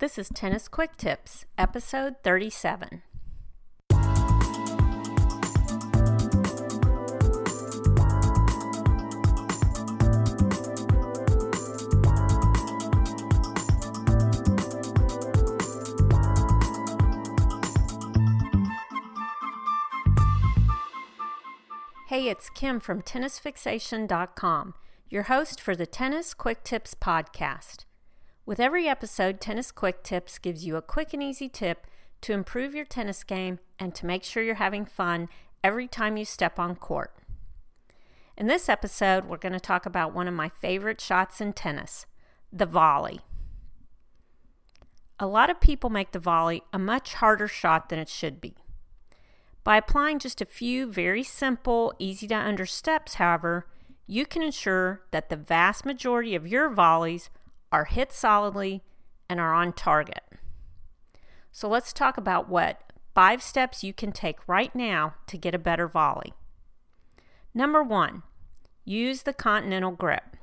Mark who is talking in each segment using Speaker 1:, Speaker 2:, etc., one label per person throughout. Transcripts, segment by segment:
Speaker 1: This is Tennis Quick Tips, episode 37. Hey, it's Kim from TennisFixation.com, your host for the Tennis Quick Tips podcast. With every episode, Tennis Quick Tips gives you a quick and easy tip to improve your tennis game and to make sure you're having fun every time you step on court. In this episode, we're going to talk about one of my favorite shots in tennis the volley. A lot of people make the volley a much harder shot than it should be. By applying just a few very simple, easy to under steps, however, you can ensure that the vast majority of your volleys are hit solidly and are on target. So let's talk about what five steps you can take right now to get a better volley. Number one, use the continental grip.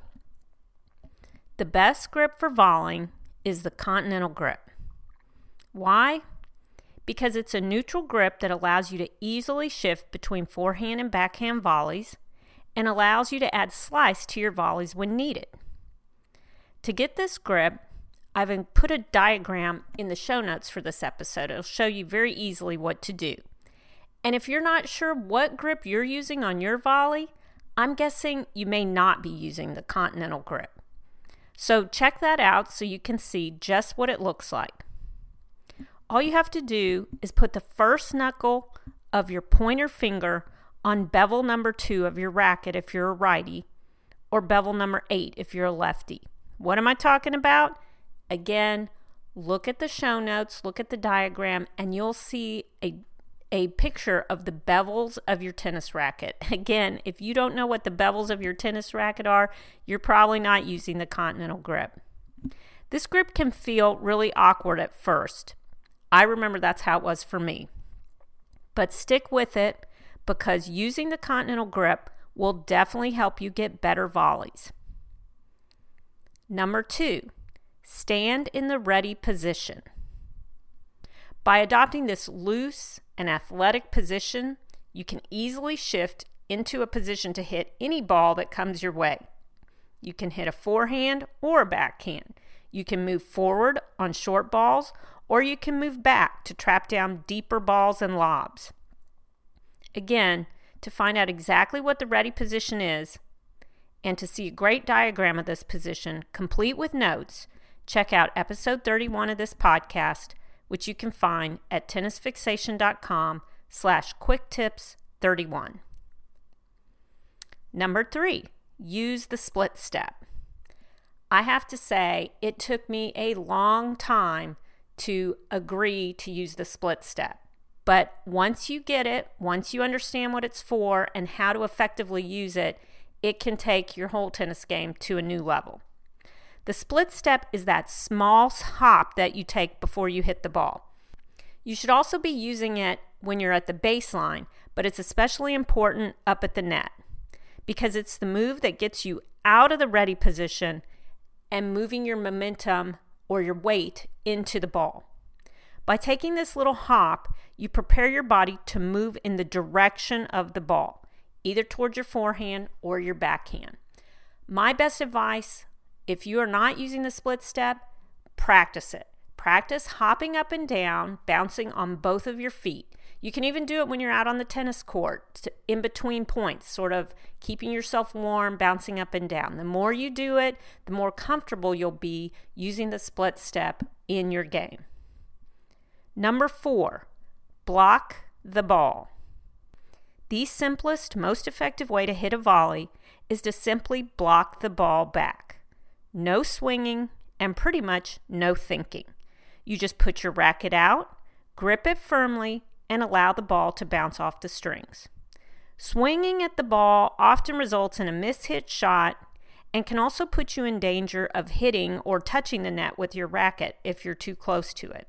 Speaker 1: The best grip for volleying is the continental grip. Why? because it's a neutral grip that allows you to easily shift between forehand and backhand volleys and allows you to add slice to your volleys when needed. To get this grip, I've put a diagram in the show notes for this episode. It'll show you very easily what to do. And if you're not sure what grip you're using on your volley, I'm guessing you may not be using the Continental grip. So check that out so you can see just what it looks like all you have to do is put the first knuckle of your pointer finger on bevel number two of your racket if you're a righty, or bevel number eight if you're a lefty. What am I talking about? Again, look at the show notes, look at the diagram, and you'll see a a picture of the bevels of your tennis racket. Again, if you don't know what the bevels of your tennis racket are, you're probably not using the Continental grip. This grip can feel really awkward at first, I remember that's how it was for me. But stick with it because using the Continental grip will definitely help you get better volleys. Number two, stand in the ready position. By adopting this loose and athletic position, you can easily shift into a position to hit any ball that comes your way. You can hit a forehand or a backhand. You can move forward on short balls or you can move back to trap down deeper balls and lobs. Again, to find out exactly what the ready position is and to see a great diagram of this position, complete with notes, check out episode 31 of this podcast, which you can find at tennisfixation.com slash quicktips31. Number three, use the split step. I have to say, it took me a long time to agree to use the split step. But once you get it, once you understand what it's for and how to effectively use it, it can take your whole tennis game to a new level. The split step is that small hop that you take before you hit the ball. You should also be using it when you're at the baseline, but it's especially important up at the net because it's the move that gets you out of the ready position and moving your momentum or your weight into the ball. By taking this little hop, you prepare your body to move in the direction of the ball, either towards your forehand or your backhand. My best advice if you are not using the split step, practice it. Practice hopping up and down, bouncing on both of your feet. You can even do it when you're out on the tennis court, in between points, sort of keeping yourself warm, bouncing up and down. The more you do it, the more comfortable you'll be using the split step in your game. Number four, block the ball. The simplest, most effective way to hit a volley is to simply block the ball back. No swinging and pretty much no thinking. You just put your racket out, grip it firmly, and allow the ball to bounce off the strings. Swinging at the ball often results in a mishit shot and can also put you in danger of hitting or touching the net with your racket if you're too close to it.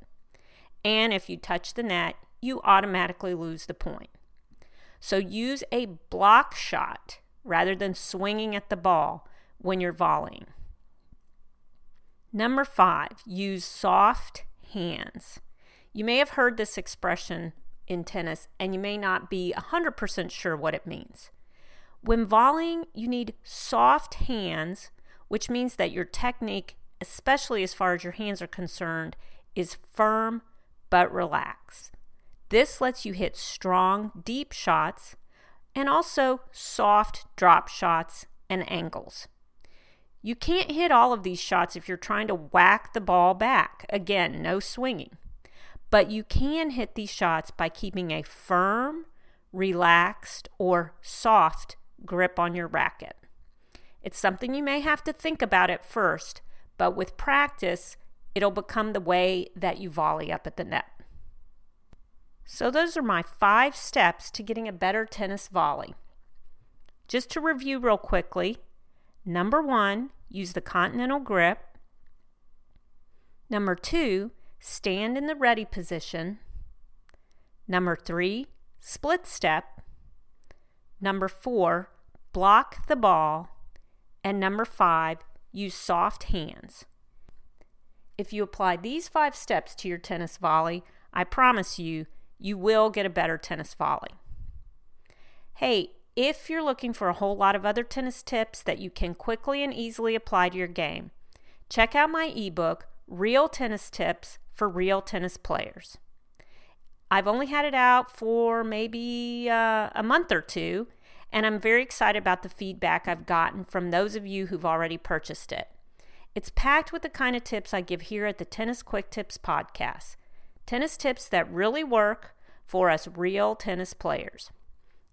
Speaker 1: And if you touch the net, you automatically lose the point. So use a block shot rather than swinging at the ball when you're volleying. Number five, use soft hands. You may have heard this expression in tennis and you may not be 100% sure what it means. When volleying, you need soft hands, which means that your technique, especially as far as your hands are concerned, is firm but relaxed. This lets you hit strong, deep shots and also soft drop shots and angles. You can't hit all of these shots if you're trying to whack the ball back. Again, no swinging. But you can hit these shots by keeping a firm, relaxed, or soft grip on your racket. It's something you may have to think about at first, but with practice, it'll become the way that you volley up at the net. So, those are my five steps to getting a better tennis volley. Just to review real quickly number one, use the continental grip. Number two, stand in the ready position. Number three, split step. Number four, block the ball. And number five, use soft hands. If you apply these five steps to your tennis volley, I promise you, you will get a better tennis volley. Hey, if you're looking for a whole lot of other tennis tips that you can quickly and easily apply to your game, check out my ebook, Real Tennis Tips for Real Tennis Players. I've only had it out for maybe uh, a month or two, and I'm very excited about the feedback I've gotten from those of you who've already purchased it. It's packed with the kind of tips I give here at the Tennis Quick Tips podcast. Tennis tips that really work for us real tennis players.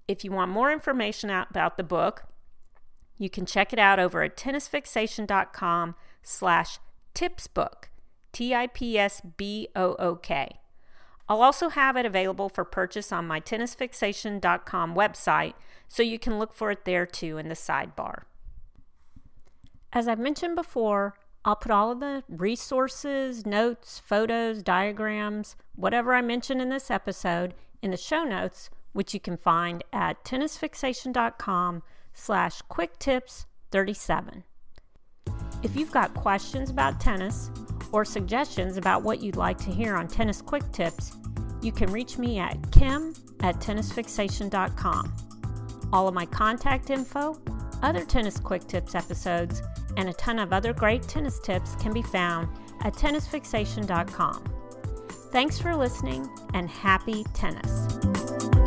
Speaker 1: If you want more information about the book, you can check it out over at tennisfixation.com slash tipsbook, T-I-P-S-B-O-O-K. I'll also have it available for purchase on my tennisfixation.com website, so you can look for it there too in the sidebar. As I've mentioned before, I'll put all of the resources, notes, photos, diagrams, whatever I mention in this episode in the show notes, which you can find at tennisfixation.com slash quicktips37. If you've got questions about tennis or suggestions about what you'd like to hear on Tennis Quick Tips, you can reach me at kim at tennisfixation.com. All of my contact info, other Tennis Quick Tips episodes, and a ton of other great tennis tips can be found at tennisfixation.com. Thanks for listening and happy tennis.